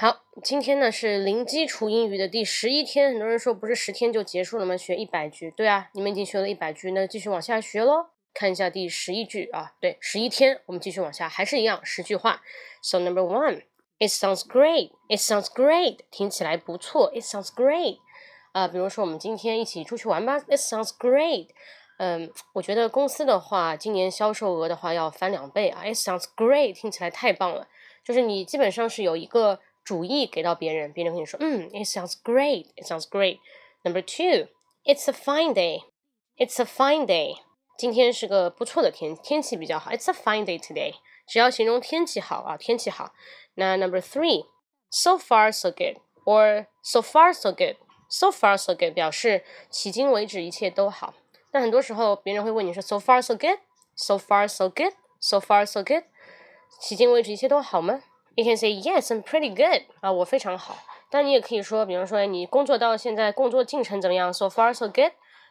好，今天呢是零基础英语的第十一天。很多人说不是十天就结束了吗？学一百句，对啊，你们已经学了一百句，那继续往下学喽。看一下第十一句啊，对，十一天，我们继续往下，还是一样十句话。So number one, it sounds great. It sounds great. 听起来不错。It sounds great. 啊，比如说我们今天一起出去玩吧。It sounds great. 嗯，我觉得公司的话，今年销售额的话要翻两倍啊。It sounds great. 听起来太棒了，就是你基本上是有一个。主意给到别人，别人跟你说，嗯，It sounds great. It sounds great. Number two, It's a fine day. It's a fine day. 今天是个不错的天，天气比较好。It's a fine day today. 只要形容天气好啊，天气好。那 Number three, So far so good, or So far so good. So far so good 表示迄今为止一切都好。但很多时候别人会问你说，So far so good, So far so good, So far so good. 迄今为止一切都好吗 ？You can say yes, I'm pretty good 啊，我非常好。但你也可以说，比方说你工作到现在，工作进程怎么样？So far so good。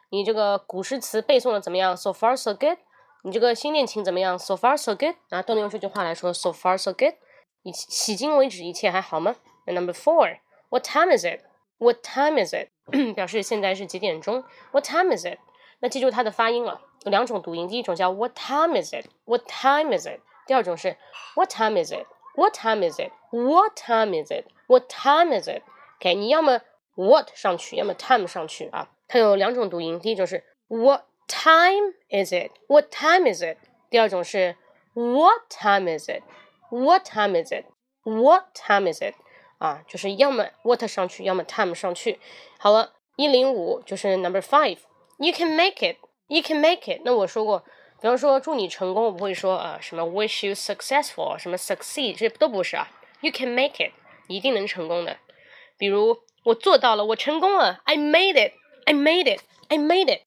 你这个古诗词背诵的怎么样？So far so good。你这个新恋情怎么样？So far so good。啊，都能用这句话来说，So far so good。以迄今为止一切还好吗？Number four, What time is it? What time is it? 表示现在是几点钟？What time is it? 那记住它的发音了，有两种读音，第一种叫 What time is it? What time is it? 第二种是 What time is it? What time is it? What time is it? What time is it? OK，你要么 what 上去，要么 time 上去啊。它有两种读音，第一种是 What time is it? What time is it? 第二种是 What time is it? What time is it? What time is it? 啊，就是要么 what 上去，要么 time 上去。好了，一零五就是 number five. You can make it. You can make it. 那我说过。 比方说祝你成功，我不会说啊什么 wish you successful，什么 succeed，这都不是啊。You can make it，一定能成功的。比如我做到了，我成功了，I made it，I made it，I made it。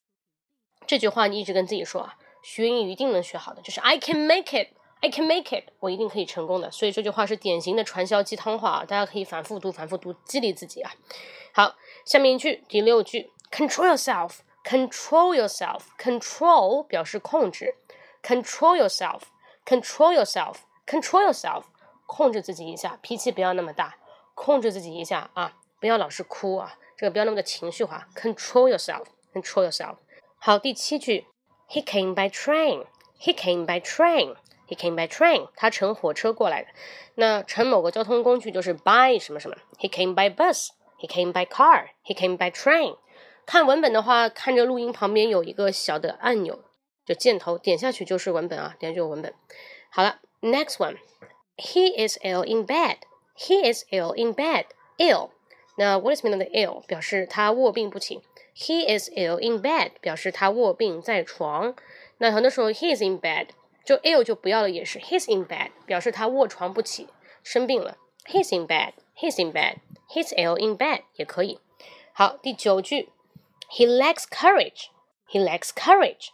这句话你一直跟自己说啊，学英语一定能学好的，就是 I can make it，I can make it，我一定可以成功的。所以这句话是典型的传销鸡汤话啊，大家可以反复读，反复读，激励自己啊。好，下面一句，第六句，Control yourself。Control yourself. Control 表示控制。Control yourself. Control yourself. Control yourself. 控制自己一下，脾气不要那么大。控制自己一下啊，不要老是哭啊，这个不要那么的情绪化。Control yourself. Control yourself. 好，第七句，He came by train. He came by train. He came by train. 他乘火车过来的。那乘某个交通工具就是 by 什么什么。He came by bus. He came by car. He came by train. 看文本的话，看着录音旁边有一个小的按钮，就箭头点下去就是文本啊，点就有文本。好了，next one，He is ill in bed. He is ill in bed. Ill，那 what is meaning of ill？表示他卧病不起。He is ill in bed，表示他卧病在床。那很多时候 he is in bed，就 ill 就不要了，也是 he's in bed，表示他卧床不起，生病了。He's in bed. He's in bed. He's ill in bed 也可以。好，第九句。He lacks courage. He lacks courage.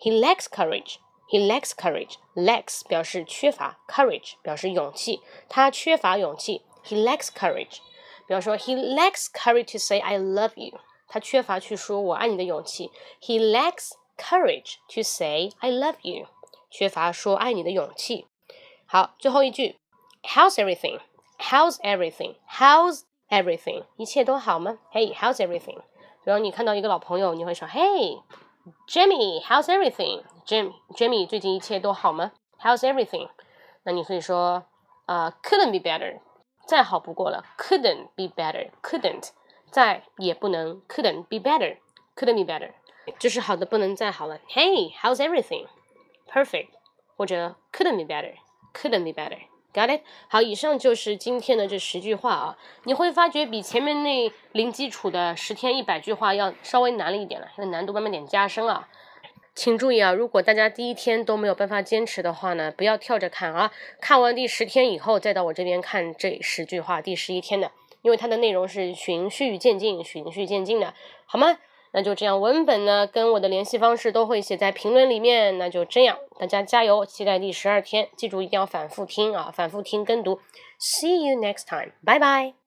He lacks courage. He lacks courage. Lacks 表示缺乏，courage 表示勇气，他缺乏勇气。He lacks courage. 比方说，He lacks courage to say I love you. 他缺乏去说我爱你的勇气。He lacks courage to say I love you. 缺乏说爱你的勇气。好，最后一句，How's everything? How's everything? How's everything? 一切都好吗？Hey, how's everything? 比如你看到一个老朋友，你会说：“Hey, Jimmy, how's everything？Jimmy，Jimmy 最近一切都好吗？How's everything？” 那你可以说：“啊，couldn't be better，再好不过了。Couldn't be better，couldn't 再也不能，couldn't be better，couldn't be better，就是好的不能再好了。Hey, how's everything？Perfect，或者 couldn't be better，couldn't be better。Got it？好，以上就是今天的这十句话啊。你会发觉比前面那零基础的十天一百句话要稍微难了一点了，因为难度慢慢点加深啊。请注意啊，如果大家第一天都没有办法坚持的话呢，不要跳着看啊，看完第十天以后再到我这边看这十句话，第十一天的，因为它的内容是循序渐进、循序渐进的，好吗？那就这样，文本呢跟我的联系方式都会写在评论里面。那就这样，大家加油，期待第十二天。记住一定要反复听啊，反复听跟读。See you next time，拜拜。